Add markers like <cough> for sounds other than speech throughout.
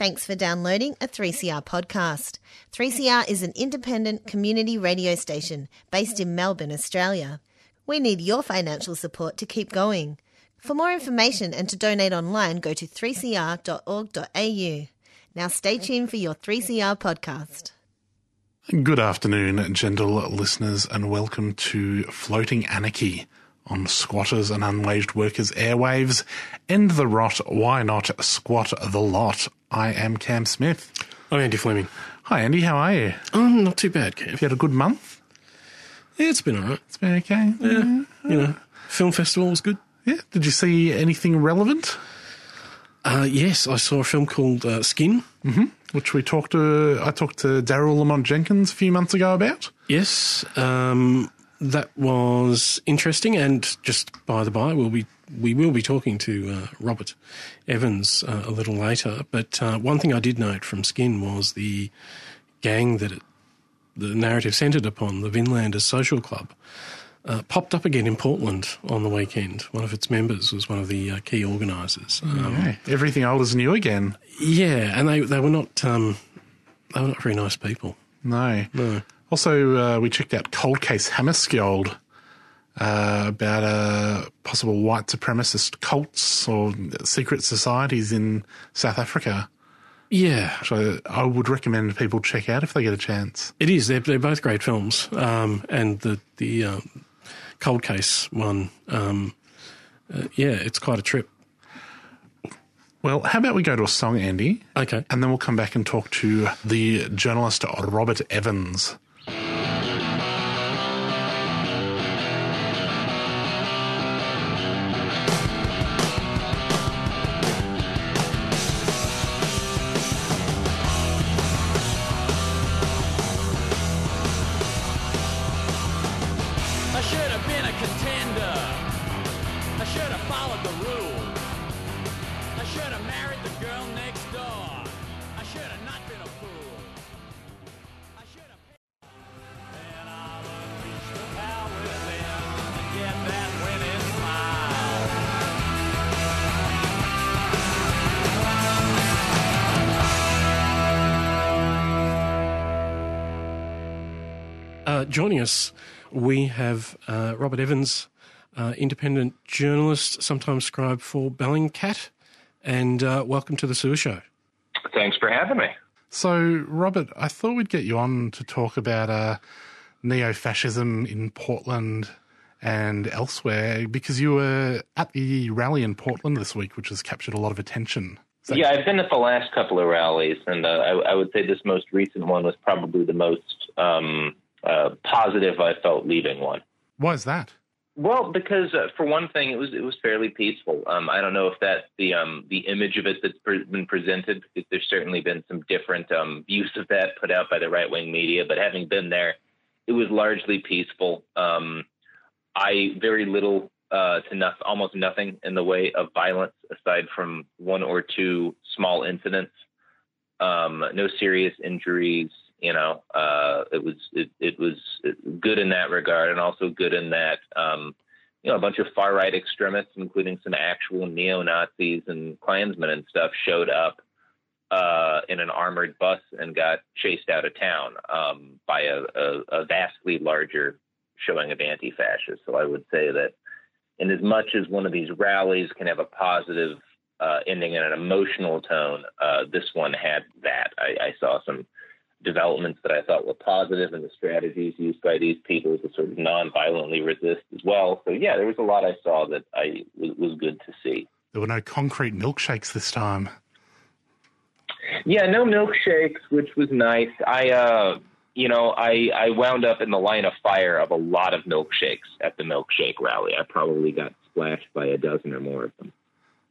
Thanks for downloading a 3CR podcast. 3CR is an independent community radio station based in Melbourne, Australia. We need your financial support to keep going. For more information and to donate online, go to 3cr.org.au. Now stay tuned for your 3CR podcast. Good afternoon, gentle listeners, and welcome to Floating Anarchy on Squatters and Unwaged Workers Airwaves. End the rot, why not squat the lot? I am Cam Smith. I'm Andy Fleming. Hi, Andy, how are you? Um, not too bad, Cam. Have you had a good month? Yeah, it's been alright. It's been okay. Yeah, you know, film festival was good. Yeah. Did you see anything relevant? Uh, yes, I saw a film called uh, Skin. Which we talked to, I talked to Daryl Lamont Jenkins a few months ago about. Yes, um, that was interesting. And just by the by, we'll be we will be talking to uh, Robert Evans uh, a little later. But uh, one thing I did note from Skin was the gang that it, the narrative centred upon, the Vinlanders Social Club. Uh, popped up again in Portland on the weekend. One of its members was one of the uh, key organisers. Um, Yeah. Everything old is new again. Yeah, and they they were not um, they were not very nice people. No. No. Also, uh, we checked out Cold Case Hammarskjöld uh, about uh, possible white supremacist cults or secret societies in South Africa. Yeah, So I would recommend people check out if they get a chance. it is. They're, they're both great films, um, and the the um, Cold Case one. Um, uh, yeah, it's quite a trip. Well, how about we go to a song, Andy, Okay. and then we'll come back and talk to the journalist Robert Evans. Robert Evans, uh, independent journalist, sometimes scribe for Bellingcat, and uh, welcome to the Sewer Show. Thanks for having me. So, Robert, I thought we'd get you on to talk about uh, neo fascism in Portland and elsewhere because you were at the rally in Portland this week, which has captured a lot of attention. So- Yeah, I've been at the last couple of rallies, and uh, I, I would say this most recent one was probably the most um, uh, positive I felt leaving one. Why is that? Well, because uh, for one thing, it was it was fairly peaceful. Um, I don't know if that's the um, the image of it that's pre- been presented. Because there's certainly been some different um, views of that put out by the right wing media. But having been there, it was largely peaceful. Um, I very little uh, to nothing, almost nothing in the way of violence aside from one or two small incidents. Um, no serious injuries. You know, uh, it was it, it was good in that regard, and also good in that um, you know a bunch of far right extremists, including some actual neo Nazis and Klansmen and stuff, showed up uh, in an armored bus and got chased out of town um, by a, a, a vastly larger showing of anti-fascists. So I would say that, in as much as one of these rallies can have a positive uh, ending and an emotional tone, uh, this one had that. I, I saw some developments that I thought were positive and the strategies used by these people to sort of non-violently resist as well. So yeah, there was a lot I saw that I was, was good to see. There were no concrete milkshakes this time. Yeah, no milkshakes, which was nice. I, uh, you know, I I wound up in the line of fire of a lot of milkshakes at the milkshake rally. I probably got splashed by a dozen or more of them.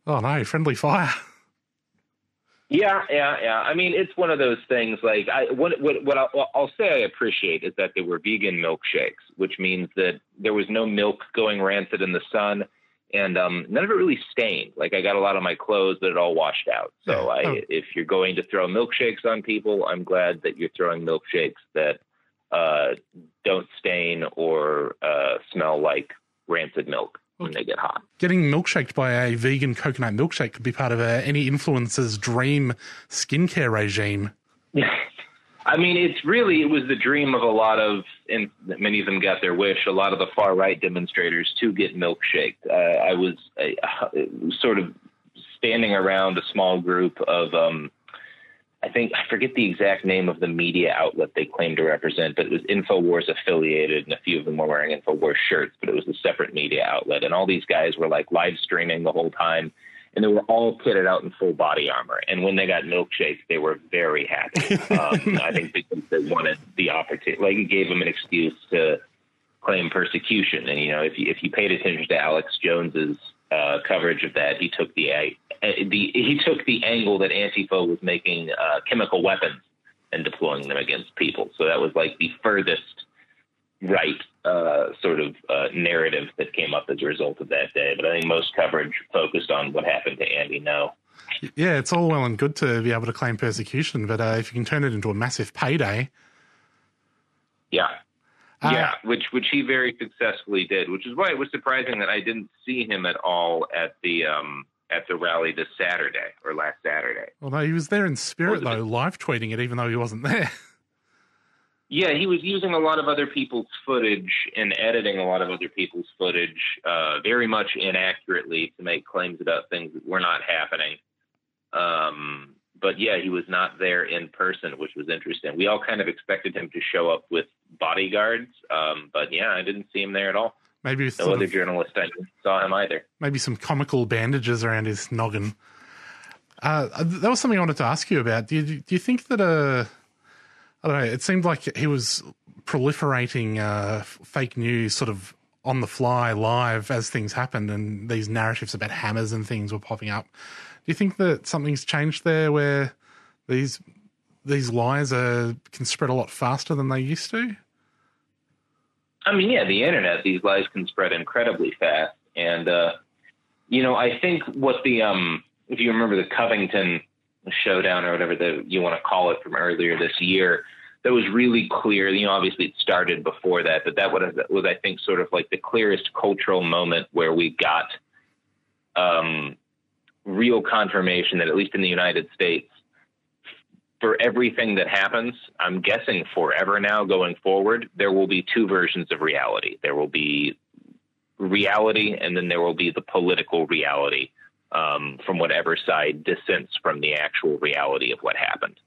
Oh no, friendly fire. <laughs> Yeah, yeah, yeah. I mean, it's one of those things. Like, I what what what I'll, I'll say I appreciate is that they were vegan milkshakes, which means that there was no milk going rancid in the sun, and um, none of it really stained. Like, I got a lot of my clothes, but it all washed out. So. I, Oh. if you're going to throw milkshakes on people, I'm glad that you're throwing milkshakes that uh, don't stain or uh, smell like rancid milk. When they get hot. Getting milkshaked by a vegan coconut milkshake could be part of a, any influencer's dream skincare regime. <laughs> I mean, it's really it was the dream of a lot of, and many of them got their wish. A lot of the far right demonstrators to get milkshaked. Uh, I was uh, sort of standing around a small group of, um, I think I forget the exact name of the media outlet they claimed to represent, but it was Infowars affiliated, and a few of them were wearing Infowars shirts, but it was a separate media outlet, and all these guys were like live streaming the whole time and they were all kitted out in full body armor. And when they got milkshakes, they were very happy. <laughs> Um, I think because they wanted the opportunity, like it gave them an excuse to claim persecution. And you know, if you if you paid attention to Alex Jones's uh, coverage of that, he took the, uh, the he took the angle that Antifa was making uh, chemical weapons and deploying them against people. So that was like the furthest right uh, sort of uh, narrative that came up as a result of that day. But I think most coverage focused on what happened to Andy Ngo. Yeah, it's all well and good to be able to claim persecution, but uh, if you can turn it into a massive payday. Yeah. Uh, yeah, which which he very successfully did, which is why it was surprising that I didn't see him at all at the um, at the rally this Saturday or last Saturday. Although he was there in spirit, though, live tweeting it, even though he wasn't there. <laughs> Yeah, he was using a lot of other people's footage and editing a lot of other people's footage uh, very much inaccurately to make claims about things that were not happening. Um, but yeah, he was not there in person, which was interesting. We all kind of expected him to show up with bodyguards, um, but yeah, I didn't see him there at all. Maybe No other of, journalist I saw him either. maybe some comical bandages around his noggin. Uh, that was something I wanted to ask you about. Do you, do you think that uh, I don't know? It seemed like he was proliferating uh, fake news, sort of on the fly, live as things happened, and these narratives about hammers and things were popping up. Do you think that something's changed there, where these these lies are, can spread a lot faster than they used to? I mean, yeah, the internet, these lies can spread incredibly fast. And, uh, you know, I think what the, um, if you remember the Covington showdown or whatever the, you want to call it from earlier this year, that was really clear. You know, obviously it started before that, but that was, was I think, sort of like the clearest cultural moment where we got um, real confirmation that, at least in the United States, for everything that happens, I'm guessing forever now going forward, there will be two versions of reality. There will be reality, and then there will be the political reality um, from whatever side dissents from the actual reality of what happened.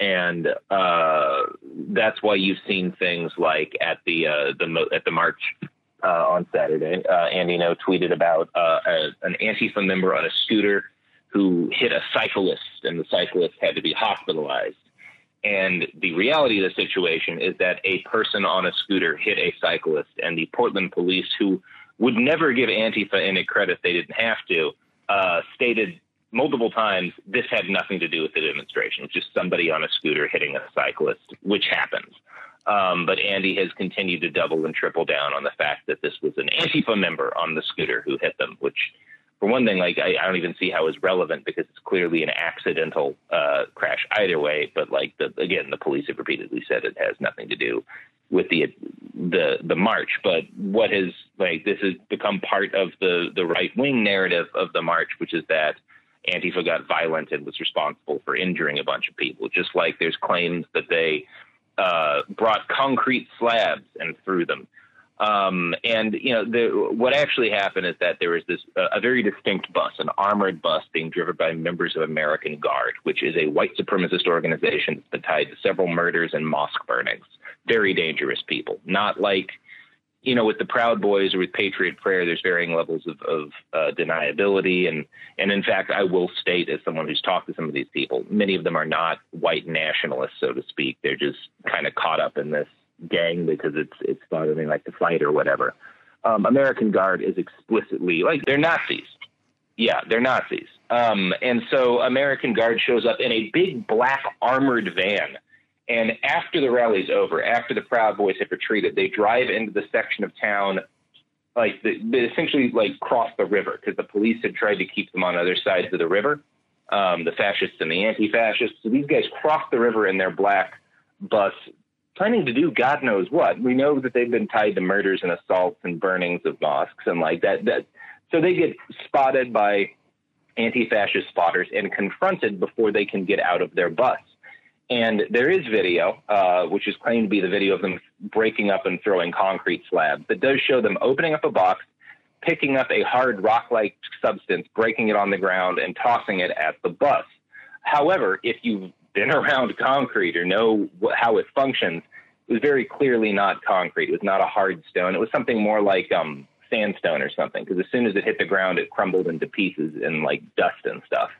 And uh, that's why you've seen things like at the uh, the at the march uh, on Saturday, uh, Andy Ngo tweeted about uh, a, an Antifa member on a scooter who hit a cyclist, and the cyclist had to be hospitalized. And the reality of the situation is that a person on a scooter hit a cyclist, and the Portland police, who would never give Antifa any credit they didn't have to, uh, stated multiple times this had nothing to do with the demonstration. It's just somebody on a scooter hitting a cyclist, which happens. Um, but Andy has continued to double and triple down on the fact that this was an Antifa member on the scooter who hit them, which for one thing, like I, I don't even see how it's relevant because it's clearly an accidental uh, crash either way. But like the, again, the police have repeatedly said it has nothing to do with the the the march. But what has like this has become part of the the right wing narrative of the march, which is that Antifa got violent and was responsible for injuring a bunch of people. Just like there's claims that they uh, brought concrete slabs and threw them. Um, and you know, the, what actually happened is that there was this uh, a very distinct bus, an armored bus being driven by members of American Guard, which is a white supremacist organization that's been tied to several murders and mosque burnings. Very dangerous people. Not like you know, with the Proud Boys or with Patriot Prayer, there's varying levels of, of uh, deniability, and and in fact, I will state as someone who's talked to some of these people, many of them are not white nationalists, so to speak. They're just kind of caught up in this gang because it's it's thought like to fight or whatever. Um, American Guard is explicitly like they're Nazis. Yeah, they're Nazis. Um, and so American Guard shows up in a big black armored van. And after the rally's over, after the Proud Boys have retreated, they drive into the section of town, like the, they essentially like cross the river because the police had tried to keep them on other sides of the river, um, the fascists and the anti-fascists. So these guys cross the river in their black bus planning to do God knows what. We know that they've been tied to murders and assaults and burnings of mosques and like that. That so they get spotted by anti-fascist spotters and confronted before they can get out of their bus. And there is video, uh, which is claimed to be the video of them breaking up and throwing concrete slabs, that does show them opening up a box, picking up a hard rock-like substance, breaking it on the ground, and tossing it at the bus. However, if you've been <laughs> around concrete or know wh- how it functions, it was very clearly not concrete. It was not a hard stone. It was something more like um, sandstone or something. Because as soon as it hit the ground, it crumbled into pieces and like dust and stuff.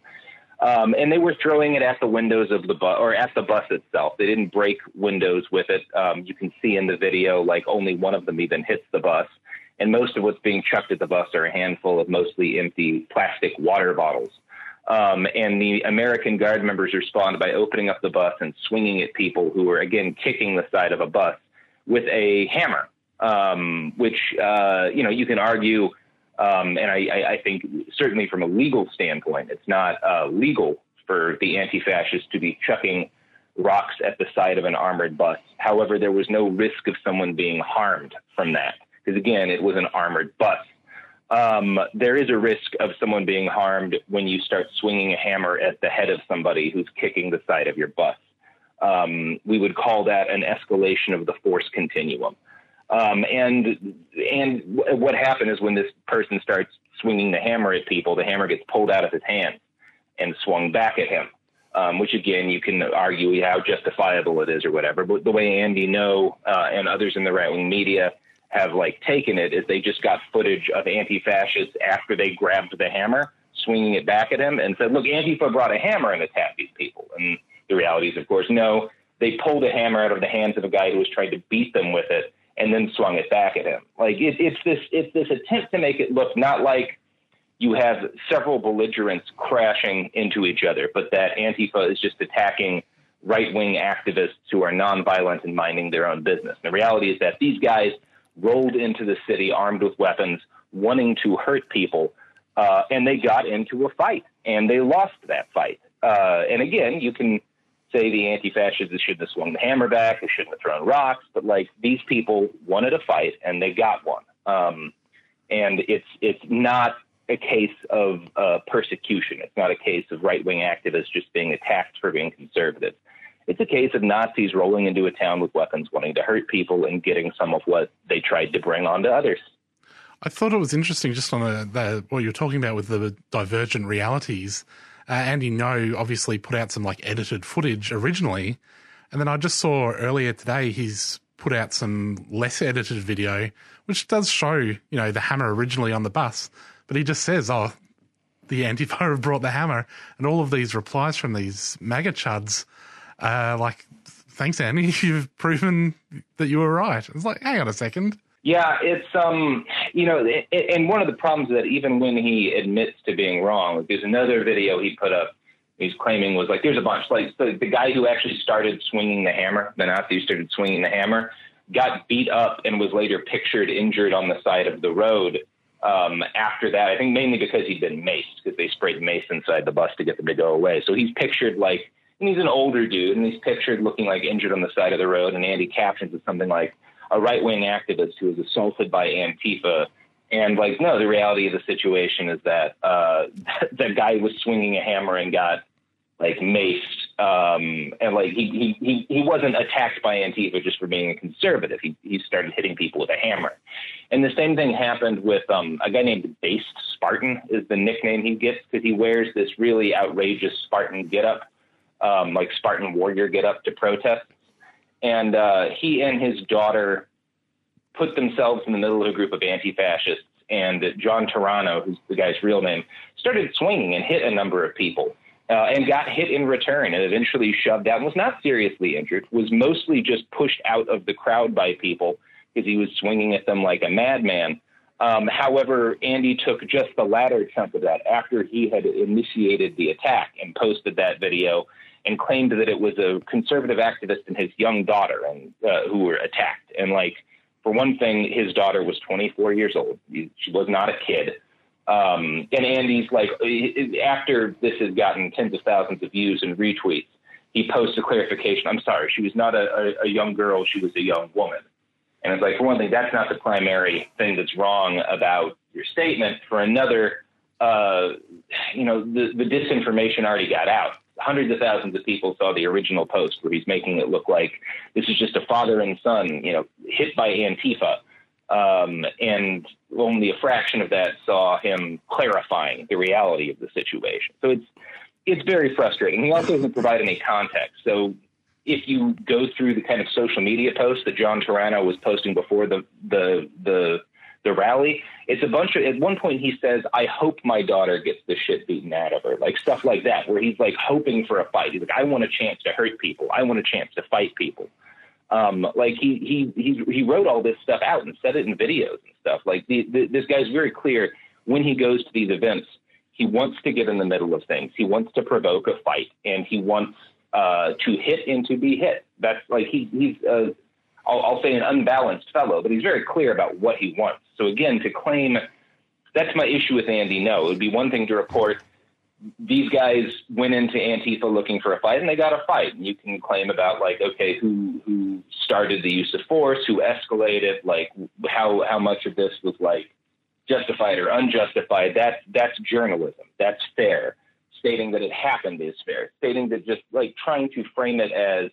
Um, and they were throwing it at the windows of the bus or at the bus itself. They didn't break windows with it. Um, you can see in the video, like only one of them even hits the bus. And most of what's being chucked at the bus are a handful of mostly empty plastic water bottles. Um, and the American Guard members respond by opening up the bus and swinging at people who are, again, kicking the side of a bus with a hammer, um, which, uh, you know, you can argue, um, and I, I, think certainly from a legal standpoint, it's not uh, legal for the anti fascists to be chucking rocks at the side of an armored bus. However, there was no risk of someone being harmed from that because, again, it was an armored bus um, there is a risk of someone being harmed when you start swinging a hammer at the head of somebody who's kicking the side of your bus. Um, we would call that an escalation of the force continuum. Um, and and what happened is when this person starts swinging the hammer at people, the hammer gets pulled out of his hand and swung back at him. Um, which again, you can argue how justifiable it is or whatever. But the way Andy Ngo uh, and others in the right wing media have like taken it is they just got footage of anti-fascists after they grabbed the hammer, swinging it back at him, and said, "Look, Antifa brought a hammer and attacked these people." And the reality is, of course, no. They pulled a hammer out of the hands of a guy who was trying to beat them with it, and then swung it back at him. Like it, it's this, it's this attempt to make it look not like you have several belligerents crashing into each other, but that Antifa is just attacking right wing activists who are nonviolent and minding their own business. And the reality is that these guys rolled into the city armed with weapons, wanting to hurt people, uh, and they got into a fight, and they lost that fight. Uh, and again, you can say the anti-fascists shouldn't have swung the hammer back, they shouldn't have thrown rocks, but like these people wanted a fight, and they got one. Um, and it's it's not a case of uh, persecution. It's not a case of right-wing activists just being attacked for being conservative. It's a case of Nazis rolling into a town with weapons, wanting to hurt people and getting some of what they tried to bring onto others. I thought it was interesting just on the, the what you're talking about with the divergent realities. Uh, Andy Ngo obviously put out some like edited footage originally, and then I just saw earlier today he's put out some less edited video, which does show you know the hammer originally on the bus, but he just says, "Oh, the Antifa <laughs> have brought the hammer," and all of these replies from these MAGA chuds uh, like, thanks, Andy. <laughs> You've proven that you were right. It's like, hang on a second. Yeah, it's um, you know, it, and one of the problems that even when he admits to being wrong, there's another video he put up. He's claiming was like there's a bunch like the, the guy who actually started swinging the hammer, the Nazi who started swinging the hammer, got beat up and was later pictured injured on the side of the road. Um, after that, I think mainly because he'd been maced because they sprayed mace inside the bus to get them to go away. So he's pictured like and he's an older dude, and he's pictured looking like injured on the side of the road. And Andy captions it something like a right wing activist who was assaulted by Antifa. And like, no, the reality of the situation is that uh, <laughs> that guy was swinging a hammer and got like maced, um, and like he, he he wasn't attacked by Antifa just for being a conservative. He he started hitting people with a hammer, and the same thing happened with um, a guy named Based Spartan is the nickname he gets because he wears this really outrageous Spartan getup um, like Spartan warrior get up to protest. And uh, he and his daughter put themselves in the middle of a group of anti fascists. And John Turano, who's the guy's real name, started swinging and hit a number of people. Uh, and got hit in return and eventually shoved out and was not seriously injured, was mostly just pushed out of the crowd by people because he was swinging at them like a madman. Um, however, Andy took just the latter chunk of that after he had initiated the attack and posted that video and claimed that it was a conservative activist and his young daughter and uh, who were attacked. And like for one thing, his daughter was 24 years old. She was not a kid. Um, and Andy's like after this has gotten tens of thousands of views and retweets, he posts a clarification. I'm sorry, she was not a, a, a young girl; she was a young woman. And it's like, for one thing, that's not the primary thing that's wrong about your statement. For another, uh, you know, the, the disinformation already got out. Hundreds of thousands of people saw the original post where he's making it look like this is just a father and son, you know, hit by Antifa. Um, and only a fraction of that saw him clarifying the reality of the situation. So it's it's very frustrating. He also doesn't provide any context. So if you go through the kind of social media posts that John Turano was posting before the the the the rally, it's a bunch of. At one point, he says, "I hope my daughter gets the shit beaten out of her," like stuff like that, where he's like hoping for a fight. He's like, "I want a chance to hurt people. I want a chance to fight people." Um, like he he he he wrote all this stuff out and said it in videos and stuff. Like the, the, this guy's very clear when he goes to these events. He wants to get in the middle of things. He wants to provoke a fight, and he wants uh, to hit and to be hit. That's like he, he's, uh, I'll, I'll say, an unbalanced fellow, but he's very clear about what he wants. So again, to claim that's my issue with Andy. Ngo, it would be one thing to report these guys went into Antifa looking for a fight and they got a fight. And you can claim about like, okay, who who started the use of force, who escalated, like how how much of this was like justified or unjustified. That's that's journalism. That's fair stating that it happened is fair. Stating that just like trying to frame it as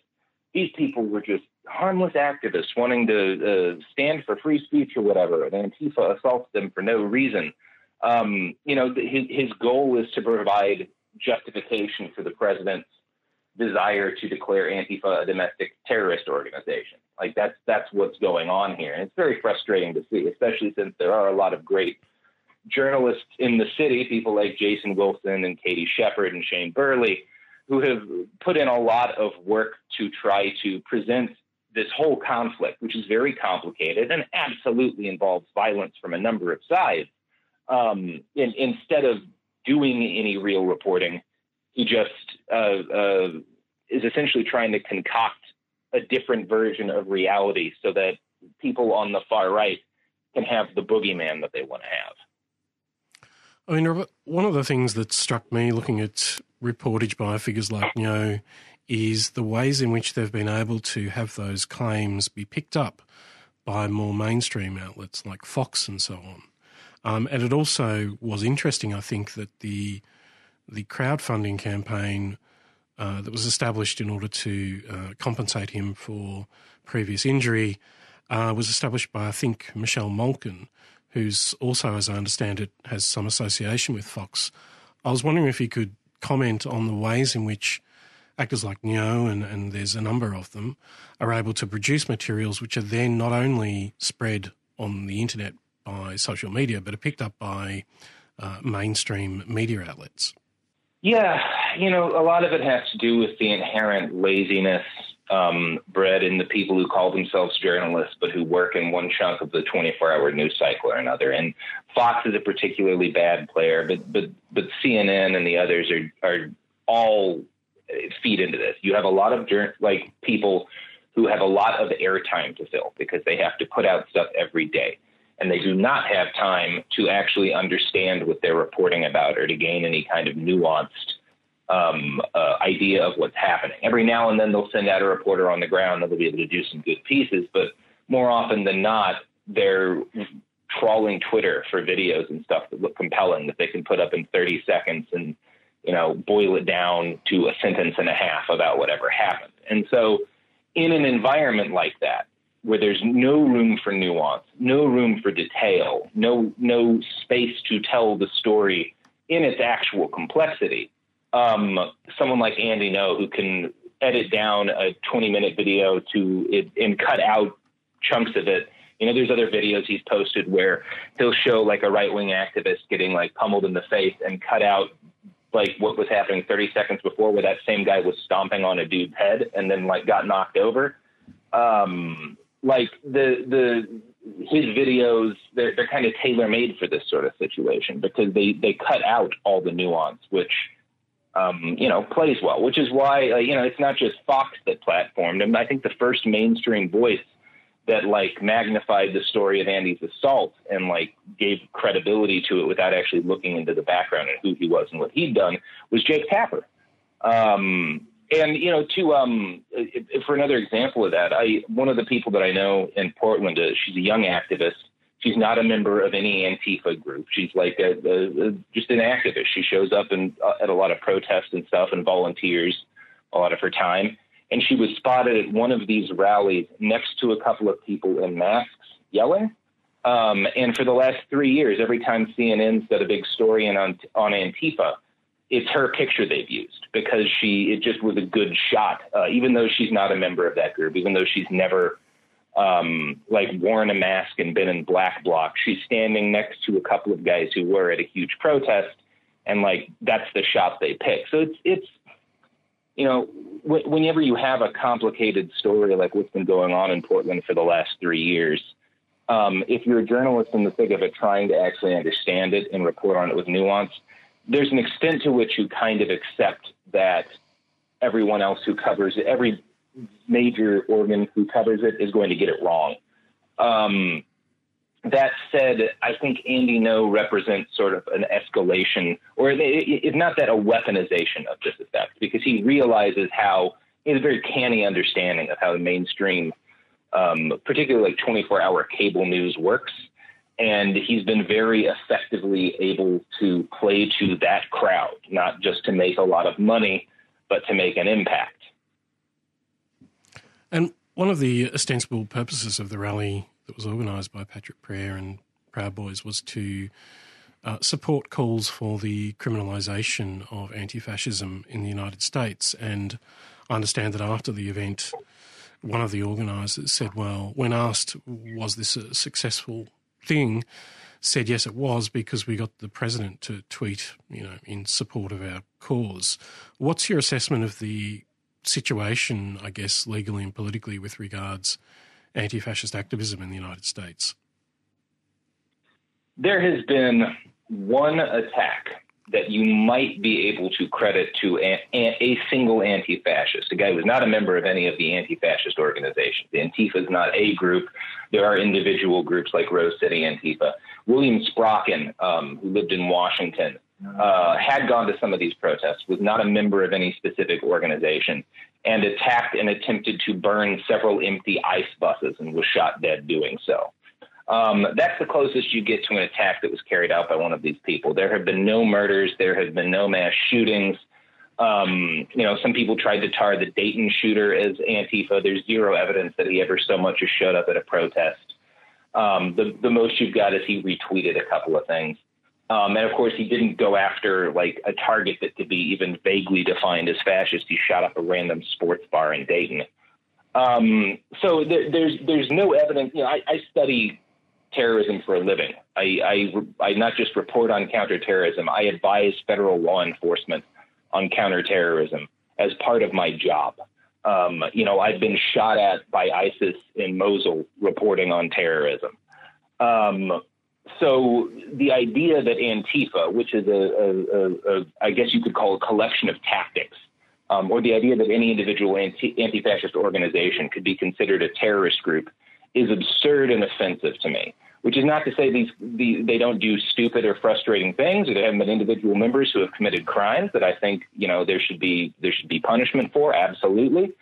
these people were just harmless activists wanting to uh, stand for free speech or whatever, and Antifa assaults them for no reason. Um, you know, his, his goal is to provide justification for the president's desire to declare Antifa a domestic terrorist organization. Like that's that's what's going on here, and it's very frustrating to see, especially since there are a lot of great journalists in the city, people like Jason Wilson and Katie Shepard and Shane Burley, who have put in a lot of work to try to present this whole conflict, which is very complicated and absolutely involves violence from a number of sides. Um, in, instead of doing any real reporting, he just uh, uh, is essentially trying to concoct a different version of reality so that people on the far right can have the boogeyman that they want to have. I mean, Robert, one of the things that struck me looking at reportage by figures like Ngo is the ways in which they've been able to have those claims be picked up by more mainstream outlets like Fox and so on. Um, and it also was interesting, I think, that the the crowdfunding campaign uh, that was established in order to uh, compensate him for previous injury uh, was established by, I think, Michelle Malkin, who's also, as I understand it, has some association with Fox. I was wondering if you could comment on the ways in which actors like Ngo and, and there's a number of them, are able to produce materials which are then not only spread on the internet by social media, but are picked up by uh, mainstream media outlets. Yeah, you know, a lot of it has to do with the inherent laziness um, bred in the people who call themselves journalists, but who work in one chunk of the 24-hour news cycle or another. And Fox is a particularly bad player, but but but CNN and the others are are all feed into this. You have a lot of like people who have a lot of airtime to fill because they have to put out stuff every day. And they do not have time to actually understand what they're reporting about or to gain any kind of nuanced um, uh, idea of what's happening. Every now and then they'll send out a reporter on the ground and they'll be able to do some good pieces, but more often than not, they're trawling Twitter for videos and stuff that look compelling that they can put up in 30 seconds and you know boil it down to a sentence and a half about whatever happened. And so, in an environment like that, where there's no room for nuance, no room for detail, no no space to tell the story in its actual complexity, um, someone like Andy Ngo who can edit down a 20 minute video to it and cut out chunks of it. You know, there's other videos he's posted where he'll show like a right wing activist getting like pummeled in the face and cut out like what was happening 30 seconds before where that same guy was stomping on a dude's head and then like got knocked over. Um, like the, the, his videos, they're, they're kind of tailor made for this sort of situation because they, they cut out all the nuance, which, um, you know, plays well, which is why, uh, you know, it's not just Fox that platformed him. I think the first mainstream voice that like magnified the story of Andy's assault and like gave credibility to it without actually looking into the background and who he was and what he'd done was Jake Tapper. Um, and you know, to um, for another example of that, I one of the people that I know in Portland, uh, she's a young activist. She's not a member of any Antifa group. She's like a, a, a just an activist. She shows up and uh, at a lot of protests and stuff, and volunteers a lot of her time. And she was spotted at one of these rallies next to a couple of people in masks yelling. Um, and for the last three years, every time CNN's got a big story on on Antifa, it's her picture they've used because she it just was a good shot, uh, even though she's not a member of that group, even though she's never um, like worn a mask and been in black bloc. She's standing next to a couple of guys who were at a huge protest, and like that's the shot they pick. So it's it's you know whenever you have a complicated story like what's been going on in Portland for the last three years. Um, if you're a journalist in the thick of it, trying to actually understand it and report on it with nuance, there's an extent to which you kind of accept that everyone else who covers it, every major organ who covers it, is going to get it wrong. Um, that said, I think Andy Ngo represents sort of an escalation, or it's not that a weaponization of this effect, because he realizes how he has a very canny understanding of how the mainstream, um, particularly like 24 hour cable news works and he's been very effectively able to play to that crowd, not just to make a lot of money, but to make an impact. And one of the ostensible purposes of the rally that was organised by Patriot Prayer and Proud Boys was to uh, support calls for the criminalisation of anti fascism in the United States. And I understand that after the event, one of the organisers said, well, when asked, was this a successful thing said yes, it was because we got the president to tweet, you know, in support of our cause. What's your assessment of the situation, I guess, legally and politically, with regards anti-fascist activism in the United States? There has been one attack that you might be able to credit to a, a, single anti-fascist, a guy who's not a member of any of the anti-fascist organizations. Antifa is not a group. There are individual groups like Rose City Antifa. William Sprocken, um, who lived in Washington, uh, had gone to some of these protests, was not a member of any specific organization, and attacked and attempted to burn several empty ICE buses and was shot dead doing so. Um, that's the closest you get to an attack that was carried out by one of these people. There have been no murders. There have been no mass shootings. Um, you know, some people tried to tar the Dayton shooter as Antifa. There's zero evidence that he ever so much as showed up at a protest. Um, the, the most you've got is he retweeted a couple of things. Um, and of course, he didn't go after like a target that could be even vaguely defined as fascist. He shot up a random sports bar in Dayton. Um, so there, there's there's no evidence. You know, I, I study terrorism for a living. I, I, I not just report on counterterrorism, I advise federal law enforcement on counterterrorism as part of my job. Um, you know, I've been shot at by ISIS in Mosul reporting on terrorism. Um, so the idea that Antifa, which is a, a, a, a I guess you could call a collection of tactics, um, or the idea that any individual anti, anti-fascist organization could be considered a terrorist group is absurd and offensive to me. Which is not to say these, the, they don't do stupid or frustrating things, or they haven't been individual members who have committed crimes that I think you know there should be there should be punishment for. Absolutely,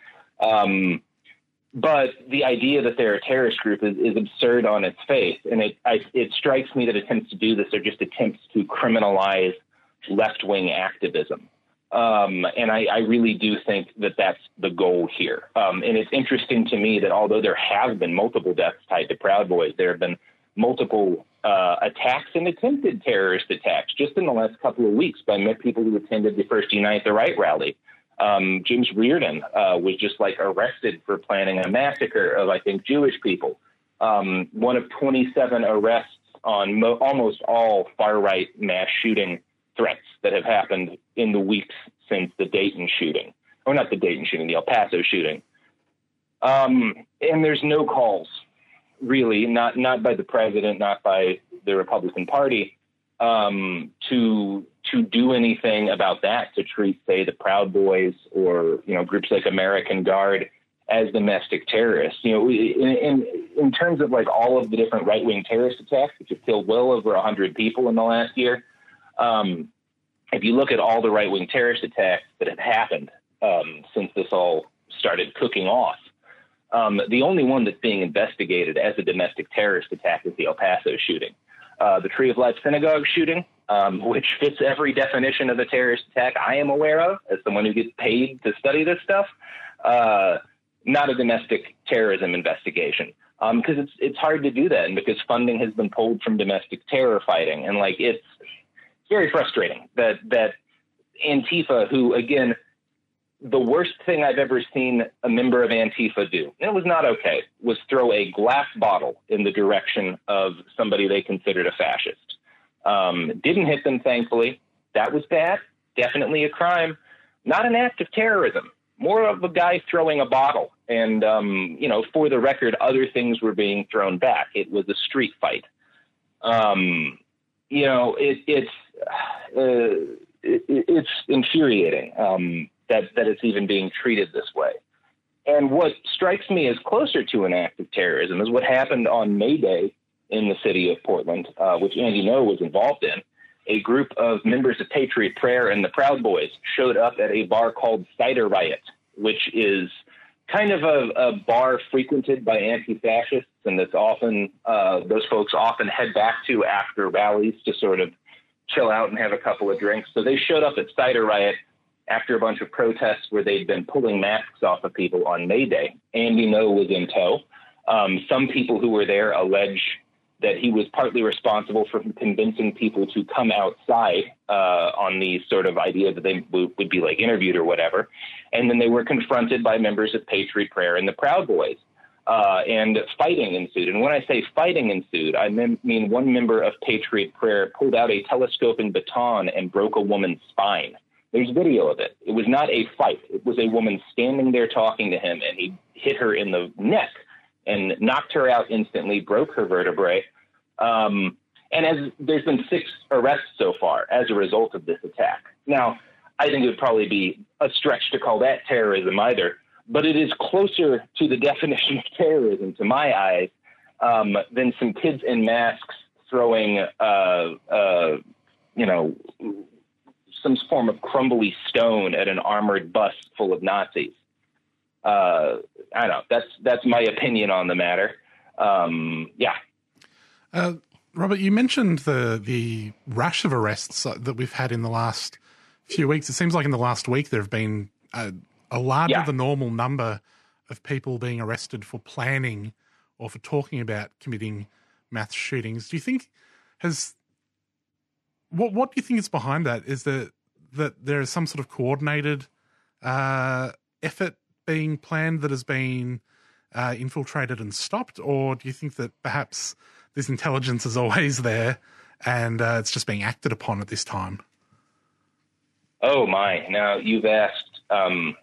um, but the idea that they're a terrorist group is, is absurd on its face, and it I, it strikes me that attempts to do this are just attempts to criminalize left wing activism. Um, and I, I, really do think that that's the goal here. Um, and it's interesting to me that although there have been multiple deaths tied to Proud Boys, there have been multiple uh, attacks and attempted terrorist attacks just in the last couple of weeks by people who attended the first Unite the Right rally. Um, James Reardon uh, was just like arrested for planning a massacre of, I think, Jewish people. Um, one of 27 arrests on mo- almost all far right mass shooting threats that have happened in the weeks since the Dayton shooting, or not the Dayton shooting, the El Paso shooting. Um, and there's no calls, really, not not by the president, not by the Republican Party, um, to to do anything about that. To treat, say, the Proud Boys or you know groups like American Guard as domestic terrorists. You know, in, in, in terms of like all of the different right wing terrorist attacks, which have killed well over hundred people in the last year. Um, if you look at all the right wing terrorist attacks that have happened um, since this all started cooking off. Um, the only one that's being investigated as a domestic terrorist attack is the El Paso shooting. Uh, the Tree of Life synagogue shooting, um, <laughs> which fits every definition of a terrorist attack I am aware of as someone who gets paid to study this stuff, uh, not a domestic terrorism investigation. Because um, it's it's hard to do that, and because funding has been pulled from domestic terror fighting, and like it's very frustrating that that Antifa, who again the worst thing I've ever seen a member of Antifa do, and it was not okay, was throw a glass bottle in the direction of somebody they considered a fascist. Um, didn't hit them, thankfully. That was bad. Definitely a crime. Not an act of terrorism. More of a guy throwing a bottle. And, um, you know, for the record, other things were being thrown back. It was a street fight. Um, you know, it, it's, uh, it, it's infuriating. Um, that, that it's even being treated this way. And what strikes me as closer to an act of terrorism is what happened on May Day in the city of Portland, uh, which Andy Ngo was involved in. A group of members of Patriot Prayer and the Proud Boys showed up at a bar called Cider Riot, which is kind of a, a bar frequented by anti-fascists, and that's often uh, those folks often head back to after rallies to sort of chill out and have a couple of drinks. So they showed up at Cider Riot after a bunch of protests where they'd been pulling masks off of people on May Day. Andy Ngo was in tow. Um, some people who were there allege that he was partly responsible for convincing people to come outside uh, on the sort of idea that they w- would be like interviewed or whatever. And then they were confronted by members of Patriot Prayer and the Proud Boys. Uh, and fighting ensued. And when I say fighting ensued, I mean one member of Patriot Prayer pulled out a telescoping baton and broke a woman's spine. There's video of it. It was not a fight. It was a woman standing there talking to him, and he hit her in the neck and knocked her out instantly, broke her vertebrae. Um, and as there's been six arrests so far as a result of this attack. Now, I think it would probably be a stretch to call that terrorism either, but it is closer to the <laughs> definition of terrorism, to my eyes, um, than some kids in masks throwing, uh, uh, you know, some form of crumbly stone at an armored bus full of Nazis. Uh, I don't know. That's that's my opinion on the matter. Um, yeah. Uh, Robert, you mentioned the the rash of arrests that we've had in the last few weeks. It seems like in the last week there have been a, a larger yeah. than normal number of people being arrested for planning or for talking about committing mass shootings. Do you think has what what do you think is behind that? Is that that there is some sort of coordinated uh, effort being planned that has been uh, infiltrated and stopped, or do you think that perhaps this intelligence is always there and uh, it's just being acted upon at this time? Oh my! Now you've asked. Um,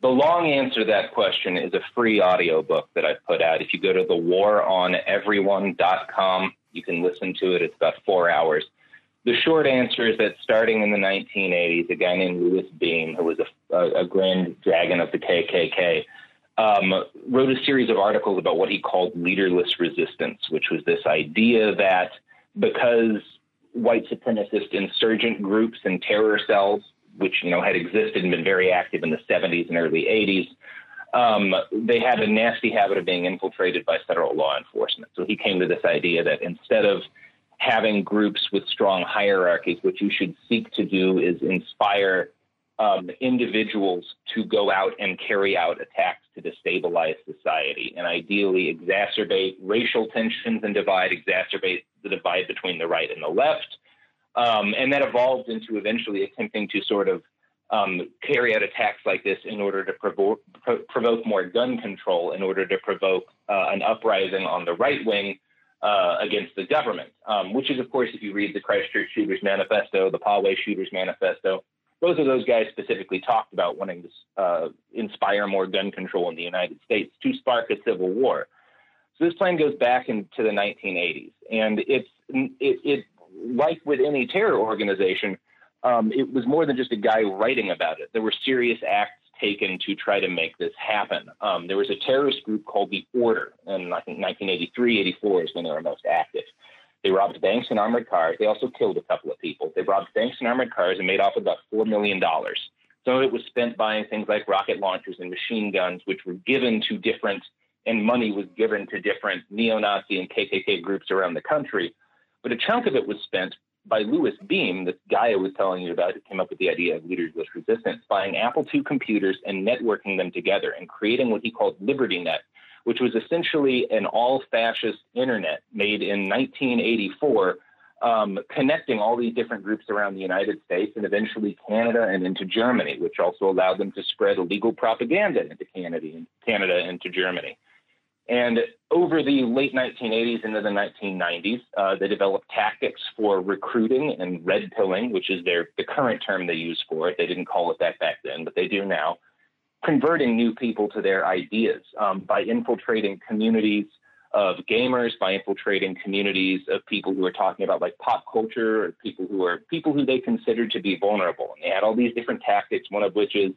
the long answer to that question is a free audio book that I've put out. If you go to thewaroneveryone.com, you can listen to it. It's about four hours the short answer is that starting in the 1980s, a guy named Louis Beam, who was a, a, a grand dragon of the KKK, um, wrote a series of articles about what he called leaderless resistance, which was this idea that because white supremacist insurgent groups and terror cells, which you know had existed and been very active in the 70s and early 80s, um, they had a nasty habit of being infiltrated by federal law enforcement. So he came to this idea that instead of having groups with strong hierarchies. What you should seek to do is inspire um, individuals to go out and carry out attacks to destabilize society and ideally exacerbate racial tensions and divide, exacerbate the divide between the right and the left. Um, and that evolved into eventually attempting to sort of um, carry out attacks like this in order to provoke, provoke more gun control, in order to provoke uh, an uprising on the right wing uh, against the government, um, which is, of course, if you read the Christchurch Shooters Manifesto, the Poway Shooters Manifesto, both of those guys specifically talked about wanting to uh, inspire more gun control in the United States to spark a civil war. So this plan goes back into the 1980s, and it's it, it like with any terror organization, um, it was more than just a guy writing about it. There were serious acts taken to try to make this happen. Um, there was a terrorist group called the Order, and I think 1983, 84 is when they were most active. They robbed banks and armored cars. They also killed a couple of people. They robbed banks and armored cars and made off about $4 million. Some of it was spent buying things like rocket launchers and machine guns, which were given to different, and money was given to different neo Nazi and KKK groups around the country. But a chunk of it was spent by Louis Beam, this guy I was telling you about who came up with the idea of leaderless resistance, buying Apple II computers and networking them together and creating what he called Liberty Net, which was essentially an all fascist internet made in 1984 um, connecting all these different groups around the United States and eventually Canada and into Germany, which also allowed them to spread illegal propaganda into Canada and Canada into Germany. And over the late 1980s into the 1990s, uh, they developed tactics for recruiting and red pilling, which is their the current term they use for it. They didn't call it that back then, but they do now. Converting new people to their ideas um, by infiltrating communities of gamers by infiltrating communities of people who are talking about like pop culture or people who are people who they considered to be vulnerable. And they had all these different tactics, one of which is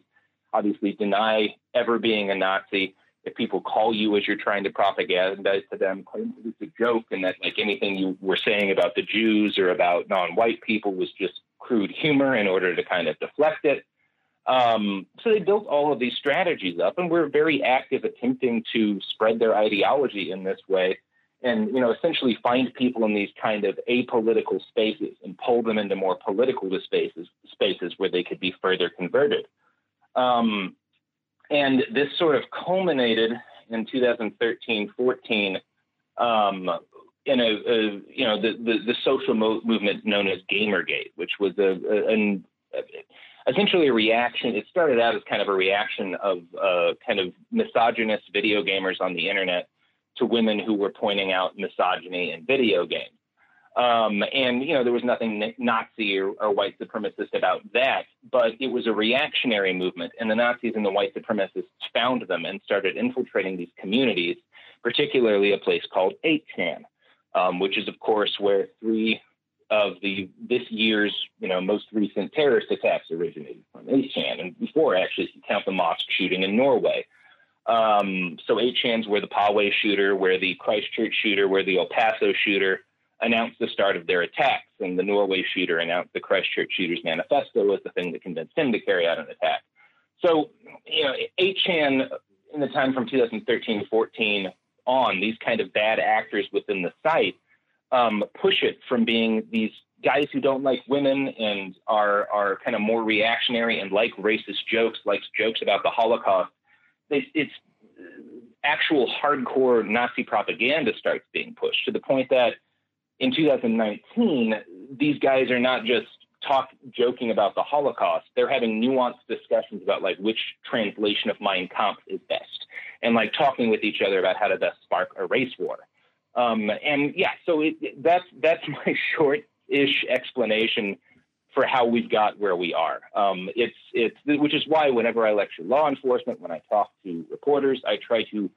obviously deny ever being a Nazi. If people call you as you're trying to propagandize to them, claim that it's a joke and that like anything you were saying about the Jews or about non-white people was just crude humor in order to kind of deflect it. Um, so they built all of these strategies up and were very active attempting to spread their ideology in this way and you know essentially find people in these kind of apolitical spaces and pull them into more political spaces spaces where they could be further converted um, and this sort of culminated in 2013-14 um, in a, a, you know the, the, the social mo- movement known as Gamergate, which was a, a, a essentially a reaction. It started out as kind of a reaction of uh, kind of misogynist video gamers on the internet to women who were pointing out misogyny in video games. Um, and you know there was nothing Nazi or, or, white supremacist about that, but it was a reactionary movement, and the Nazis and the white supremacists found them and started infiltrating these communities, particularly a place called 8chan, um, which is of course where three of the this year's you know most recent terrorist attacks originated from 8chan, and before actually you count the mosque shooting in Norway. Um, so 8chan's where the Poway shooter, where the Christchurch shooter, where the El Paso shooter announced the start of their attacks, and the Norway shooter announced the Christchurch shooter's manifesto as the thing that convinced him to carry out an attack. So you know 8chan in the time from 2013 14 on, these kind of bad actors within the site um, push it from being these guys who don't like women and are are kind of more reactionary and like racist jokes, like jokes about the Holocaust. It's actual hardcore Nazi propaganda starts being pushed to the point that in 2019, these guys are not just talk joking about the Holocaust. They're having nuanced discussions about like which translation of Mein Kampf is best, and like talking with each other about how to best spark a race war. Um, and yeah, so it, that's that's <laughs> my short-ish explanation for how we've got where we are. Um, it's it's which is why whenever I lecture law enforcement, when I talk to reporters, I try to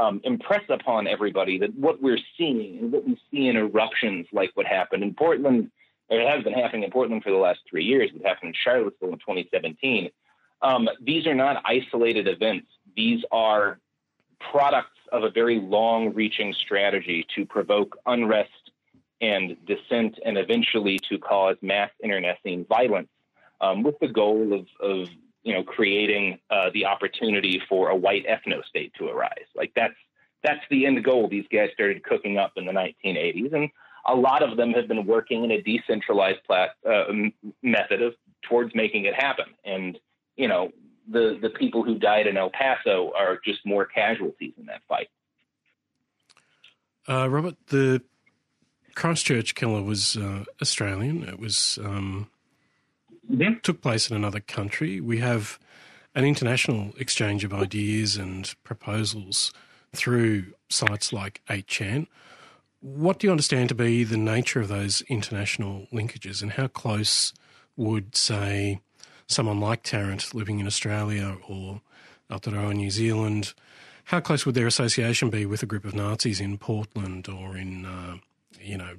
um, impress upon everybody that what we're seeing and what we see in eruptions like what happened in Portland, or it has been happening in Portland for the last three years. It happened in Charlottesville in 2017. Um, these are not isolated events. These are products of a very long reaching strategy to provoke unrest and dissent and eventually to cause mass internecine violence um, with the goal of, of you know creating uh, the opportunity for a white ethno state to arise like that's that's the end goal these guys started cooking up in the 1980s and a lot of them have been working in a decentralized plat- uh, method of towards making it happen and you know the the people who died in El Paso are just more casualties in that fight. Uh, Robert, the Christchurch killer was uh, Australian. It was um, mm-hmm. took place in another country. We have an international exchange of ideas and proposals through sites like 8chan. What do you understand to be the nature of those international linkages, and how close would, say, someone like Tarrant living in Australia or Aotearoa, New Zealand, how close would their association be with a group of Nazis in Portland or in, uh, you know,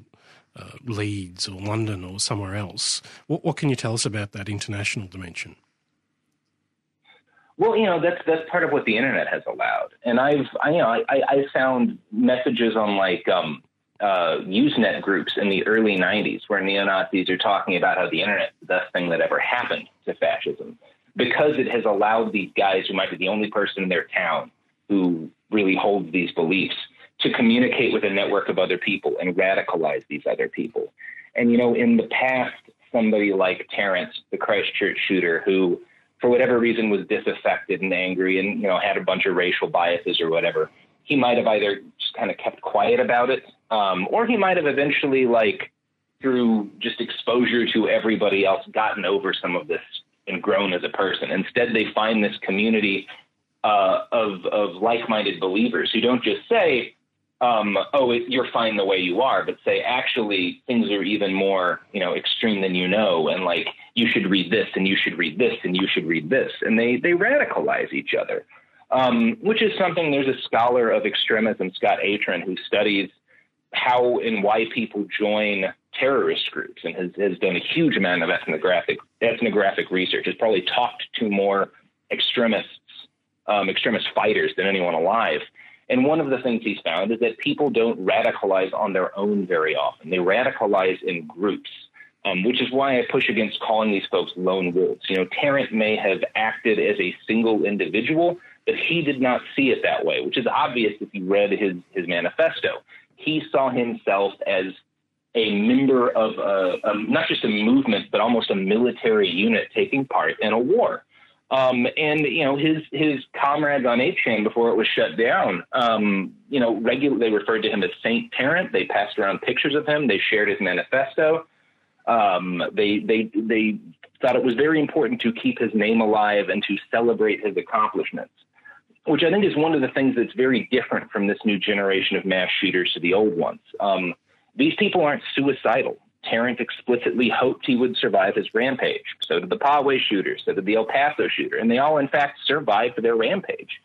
uh, Leeds or London or somewhere else? What, what can you tell us about that international dimension? Well, you know that's that's part of what the internet has allowed, and I've I, you know I, I found messages on like um, uh, Usenet groups in the early 90s where neo Nazis are talking about how the internet is the best thing that ever happened to fascism. because it has allowed these guys who might be the only person in their town who really holds these beliefs to communicate with a network of other people and radicalize these other people. And, you know, in the past, somebody like Tarrant, the Christchurch shooter, who for whatever reason was disaffected and angry and, you know, had a bunch of racial biases or whatever, he might have either just kind of kept quiet about it, um, or he might have eventually, like, through just exposure to everybody else, gotten over some of this and grown as a person. Instead, they find this community uh, of of like-minded believers who don't just say, um, "Oh, it, you're fine the way you are," but say, "Actually, things are even more, you know, extreme than you know," and like you should read this, and you should read this, and you should read this, and they they radicalize each other, um, which is something. There's a scholar of extremism, Scott Atran, who studies how and why people join terrorist groups and has, has done a huge amount of ethnographic ethnographic research. Has probably talked to more extremists, um, extremist fighters than anyone alive. And one of the things he's found is that people don't radicalize on their own very often. They radicalize in groups, um, which is why I push against calling these folks lone wolves. You know, Tarrant may have acted as a single individual, but he did not see it that way, which is obvious if you read his, his manifesto. He saw himself as a member of a, a, not just a movement, but almost a military unit taking part in a war. Um, and you know his his comrades on 8chan before it was shut down. Um, you know, regularly they referred to him as Saint Tarrant. They passed around pictures of him. They shared his manifesto. Um, they they they thought it was very important to keep his name alive and to celebrate his accomplishments, which I think is one of the things that's very different from this new generation of mass shooters to the old ones. Um, these people aren't suicidal. Tarrant explicitly hoped he would survive his rampage. So did the Poway shooter, so did the El Paso shooter, and they all, in fact, survived their rampage.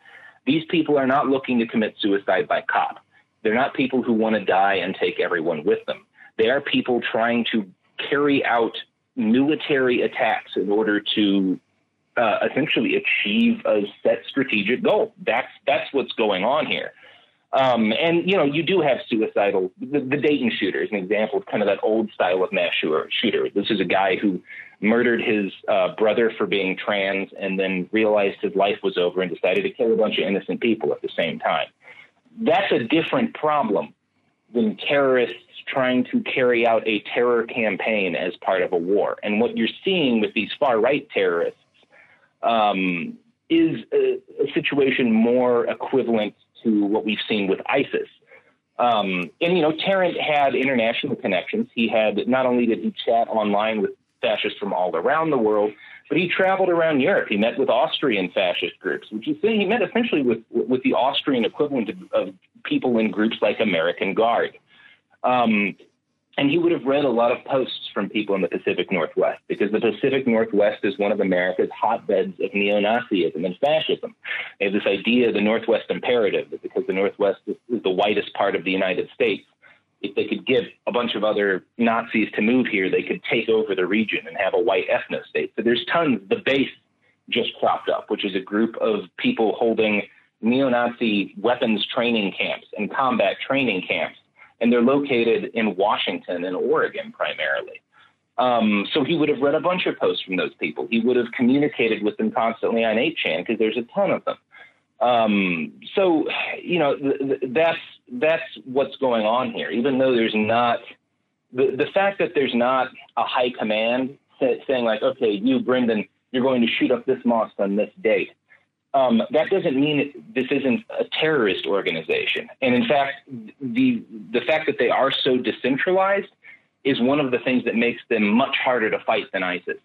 These people are not looking to commit suicide by cop. They're not people who want to die and take everyone with them. They are people trying to carry out military attacks in order to uh, essentially achieve a set strategic goal. That's that's what's going on here. Um, and you know, you do have suicidal. The, the, Dayton shooter is an example of kind of that old style of mass shooter. This is a guy who murdered his uh, brother for being trans, and then realized his life was over and decided to kill a bunch of innocent people at the same time. That's a different problem than terrorists trying to carry out a terror campaign as part of a war. And what you're seeing with these far right terrorists um, is a, a situation more equivalent to what we've seen with ISIS. Um, and you know, Tarrant had international connections. He had not only did he chat online with fascists from all around the world, but he traveled around Europe. He met with Austrian fascist groups, which is he met essentially with with the Austrian equivalent of, of people in groups like American Guard. Um, and he would have read a lot of posts from people in the Pacific Northwest because the Pacific Northwest is one of America's hotbeds of neo Nazism and fascism. They have this idea, of the Northwest imperative, that because the Northwest is, the whitest part of the United States, if they could get a bunch of other Nazis to move here, they could take over the region and have a white ethno state. So there's tons. The base just cropped up, which is a group of people holding neo Nazi weapons training camps and combat training camps and they're located in Washington and Oregon primarily. Um, so he would have read a bunch of posts from those people. He would have communicated with them constantly on 8chan because there's a ton of them. Um, so, you know, th- th- that's that's what's going on here. Even though there's not the the fact that there's not a high command saying like, okay, you Brenton, you're going to shoot up this mosque on this date um, that doesn't mean this isn't a terrorist organization. And in fact, the the fact that they are so decentralized is one of the things that makes them much harder to fight than ISIS.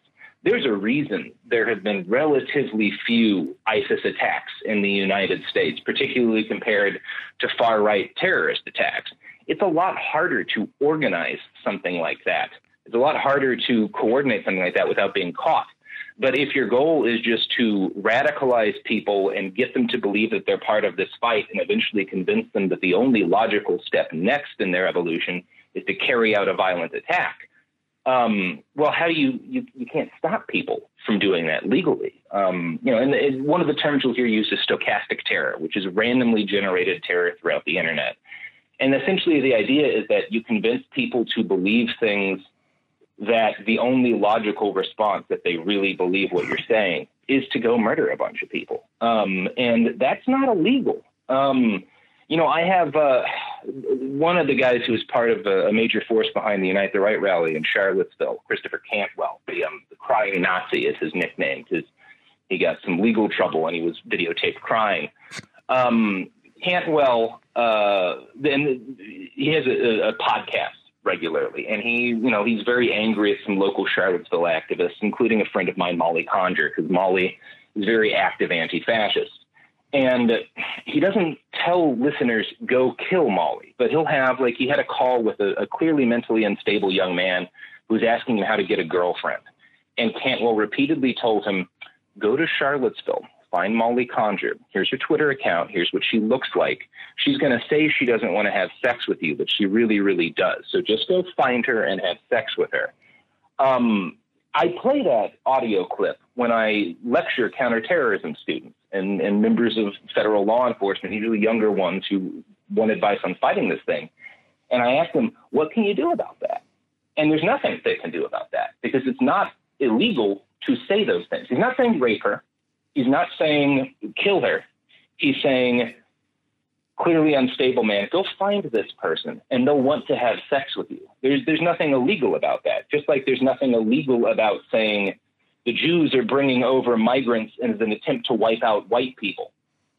There's a reason there have been relatively few ISIS attacks in the United States, particularly compared to far right terrorist attacks. It's a lot harder to organize something like that. It's a lot harder to coordinate something like that without being caught. But if your goal is just to radicalize people and get them to believe that they're part of this fight and eventually convince them that the only logical step next in their evolution is to carry out a violent attack, um, well, how do you, you, you can't stop people from doing that legally? Um, you know, and, and one of the terms you'll hear used is stochastic terror, which is randomly generated terror throughout the internet. And essentially, the idea is that you convince people to believe things that the only logical response that they really believe what you're saying is to go murder a bunch of people. Um, and that's not illegal. Um, you know, I have uh, one of the guys who was part of a, a, major force behind the Unite the Right rally in Charlottesville, Christopher Cantwell, the, um, the crying Nazi is his nickname. His, he got some legal trouble and he was videotaped crying. Um, Cantwell, uh, then he has a, a podcast regularly, and he, you know, he's very angry at some local Charlottesville activists, including a friend of mine, Molly Conger, because Molly is very active anti-fascist. And he doesn't tell listeners go kill Molly, but he'll have like he had a call with a, a clearly mentally unstable young man who's asking him how to get a girlfriend, and Cantwell repeatedly told him, "Go to Charlottesville, find Molly Conger. Here's her Twitter account. Here's what she looks like. She's going to say she doesn't want to have sex with you, but she really, really does. So just go find her and have sex with her. Um, I play that audio clip when I lecture counterterrorism students and, and members of federal law enforcement, usually younger ones who want advice on fighting this thing. And I ask them, what can you do about that? And there's nothing they can do about that because it's not illegal to say those things. He's not saying rape her. He's not saying kill her. He's saying clearly unstable man, go find this person and they'll want to have sex with you. There's there's nothing illegal about that. Just like there's nothing illegal about saying the Jews are bringing over migrants as an attempt to wipe out white people.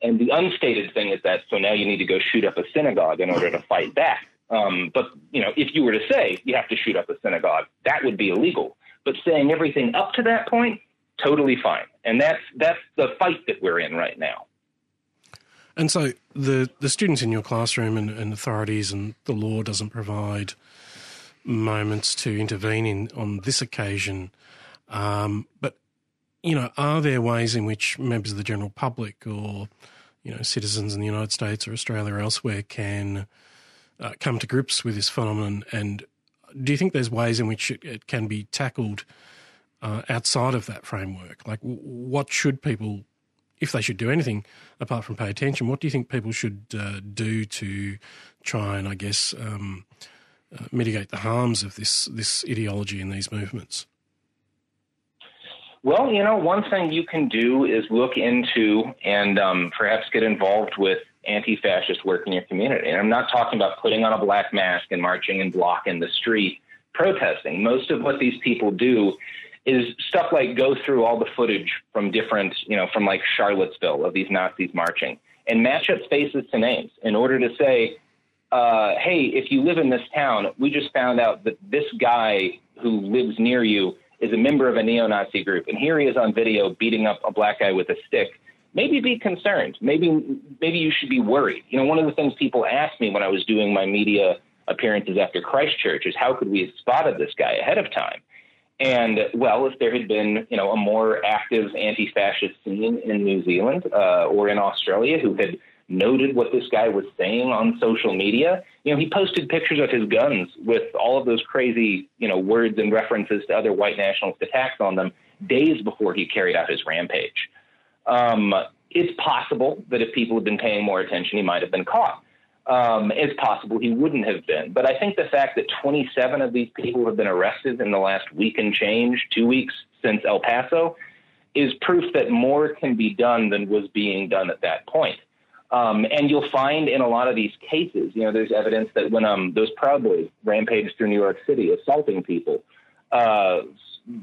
And the unstated thing is that so now you need to go shoot up a synagogue in order to fight back. Um, but you know, if you were to say you have to shoot up a synagogue, that would be illegal. But saying everything up to that point, totally fine. And that's that's the fight that we're in right now. And so the the students in your classroom and, and authorities and the law doesn't provide moments to intervene in on this occasion. Um, but you know, are there ways in which members of the general public or you know citizens in the United States or Australia or elsewhere can uh, come to grips with this phenomenon? And do you think there's ways in which it, it can be tackled uh, outside of that framework? Like, what should people if they should do anything apart from pay attention, what do you think people should uh, do to try and, I guess, um, uh, mitigate the harms of this this ideology and these movements? Well, you know, one thing you can do is look into and um, perhaps get involved with anti-fascist work in your community. And I'm not talking about putting on a black mask and marching and block in the street protesting. Most of what these people do is stuff like go through all the footage from different, you know, from like Charlottesville of these Nazis marching and match up faces to names in order to say, uh, hey, if you live in this town, we just found out that this guy who lives near you is a member of a neo Nazi group. And here he is on video beating up a black guy with a stick. Maybe be concerned. Maybe, maybe you should be worried. You know, one of the things people asked me when I was doing my media appearances after Christchurch is how could we have spotted this guy ahead of time? And well, if there had been, you know, a more active anti-fascist scene in New Zealand uh, or in Australia who had noted what this guy was saying on social media, you know, he posted pictures of his guns with all of those crazy, you know, words and references to other white nationalist attacks on them days before he carried out his rampage. Um, it's possible that if people had been paying more attention, he might have been caught um, it's possible he wouldn't have been. But I think the fact that 27 of these people have been arrested in the last week and change, two weeks since El Paso, is proof that more can be done than was being done at that point. Um, and you'll find in a lot of these cases, you know, there's evidence that when um, those Proud Boys rampaged through New York City, assaulting people, uh,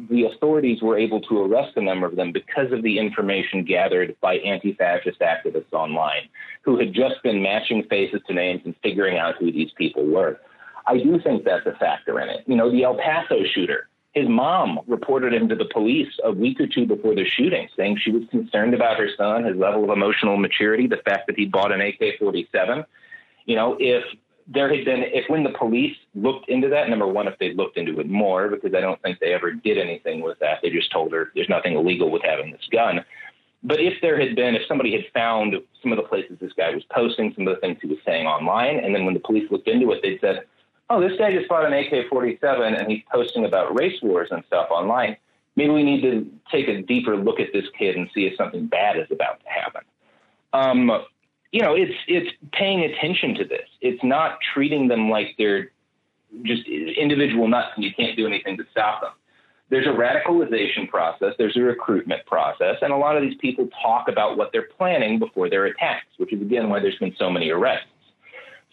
the authorities were able to arrest a number of them because of the information gathered by anti fascist activists online who had just been matching faces to names and figuring out who these people were. I do think that's a factor in it. You know, the El Paso shooter, his mom reported him to the police a week or two before the shooting, saying she was concerned about her son, his level of emotional maturity, the fact that he bought an AK 47. You know, if there had been, if when the police looked into that, number one, if they'd looked into it more, because I don't think they ever did anything with that. They just told her there's nothing illegal with having this gun. But if there had been, if somebody had found some of the places this guy was posting, some of the things he was saying online, and then when the police looked into it, they said, oh, this guy just bought an AK 47 and he's posting about race wars and stuff online. Maybe we need to take a deeper look at this kid and see if something bad is about to happen. Um, you know, it's it's paying attention to this. It's not treating them like they're just individual nuts and you can't do anything to stop them. there's a radicalization process, there's a recruitment process, and a lot of these people talk about what they're planning before their attacks, which is again why there's been so many arrests.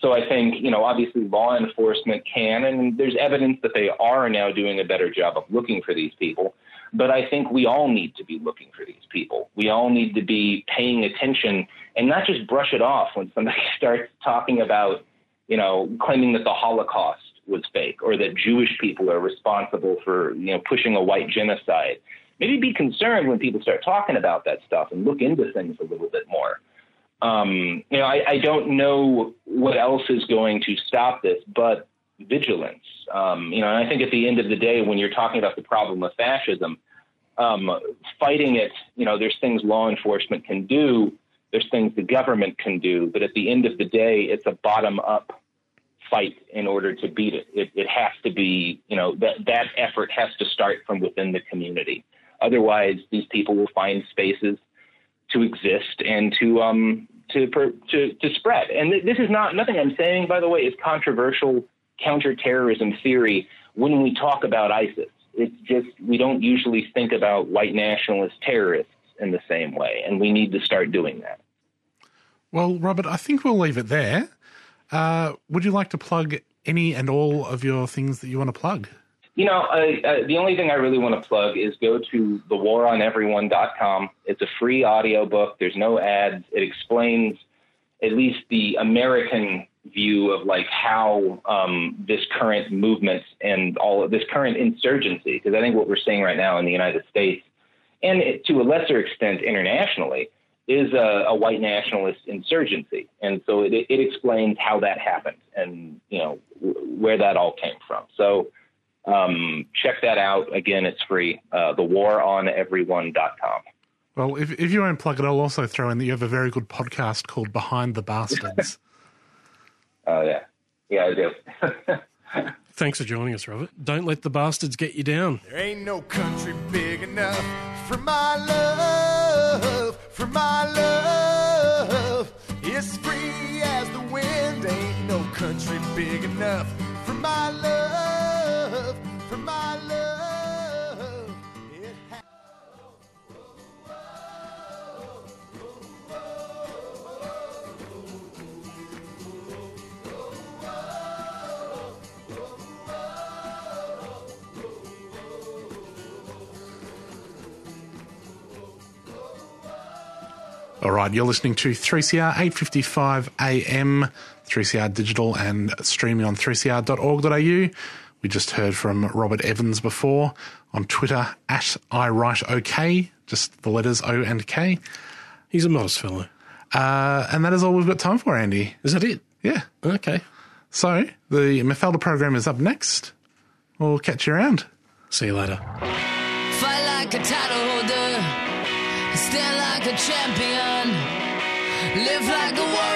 So I think, you know, obviously law enforcement can, and there's evidence that they are now doing a better job of looking for these people. But I think we all need to be looking for these people. We all need to be paying attention and not just brush it off when somebody <laughs> starts talking about, you know, claiming that the Holocaust was fake or that Jewish people are responsible for, you know, pushing a white genocide. Maybe be concerned when people start talking about that stuff and look into things a little bit more. Um, you know, I, I don't know what else is going to stop this, but vigilance. Um, you know, and I think at the end of the day, when you're talking about the problem of fascism, um, fighting it, you know, there's things law enforcement can do, there's things the government can do, but at the end of the day, it's a bottom up fight in order to beat it. It, it has to be, you know, that, that effort has to start from within the community. Otherwise, these people will find spaces to exist and to um, to, to to spread. And th- this is not nothing I'm saying, by the way, is controversial counterterrorism theory when we talk about ISIS. It's just we don't usually think about white nationalist terrorists in the same way, and we need to start doing that. Well, Robert, I think we'll leave it there. Uh, would you like to plug any and all of your things that you want to plug? You know, uh, uh, the only thing I really want to plug is go to thewaroneveryone.com. It's a free audio book. There's no ads. It explains at least the American view of like how um, this current movement and all of this current insurgency, because I think what we're seeing right now in the United States and it, to a lesser extent internationally is a, a, white nationalist insurgency, and so it, it explains how that happened and you know where that all came from. So um, check that out. Again, it's free. Uh, thewaroneveryone.com. Well, if, if you won't plug it, I'll also throw in that you have a very good podcast called Behind the Bastards. Oh, uh, yeah. Yeah, I do. <laughs> Thanks for joining us, Robert. Don't let the bastards get you down. There ain't no country big enough for my love, for my love. It's free as the wind. Ain't no country big enough All right, you're listening to 3CR 855 AM, 3CR digital and streaming on 3cr.org.au. We just heard from Robert Evans before on Twitter at I write OK, just the letters O and K. He's a modest fellow. Uh, and that is all we've got time for, Andy. Is that it? Yeah. Okay. So the Mafalda program is up next. We'll catch you around. See you later. Stand like a champion, live like a warrior,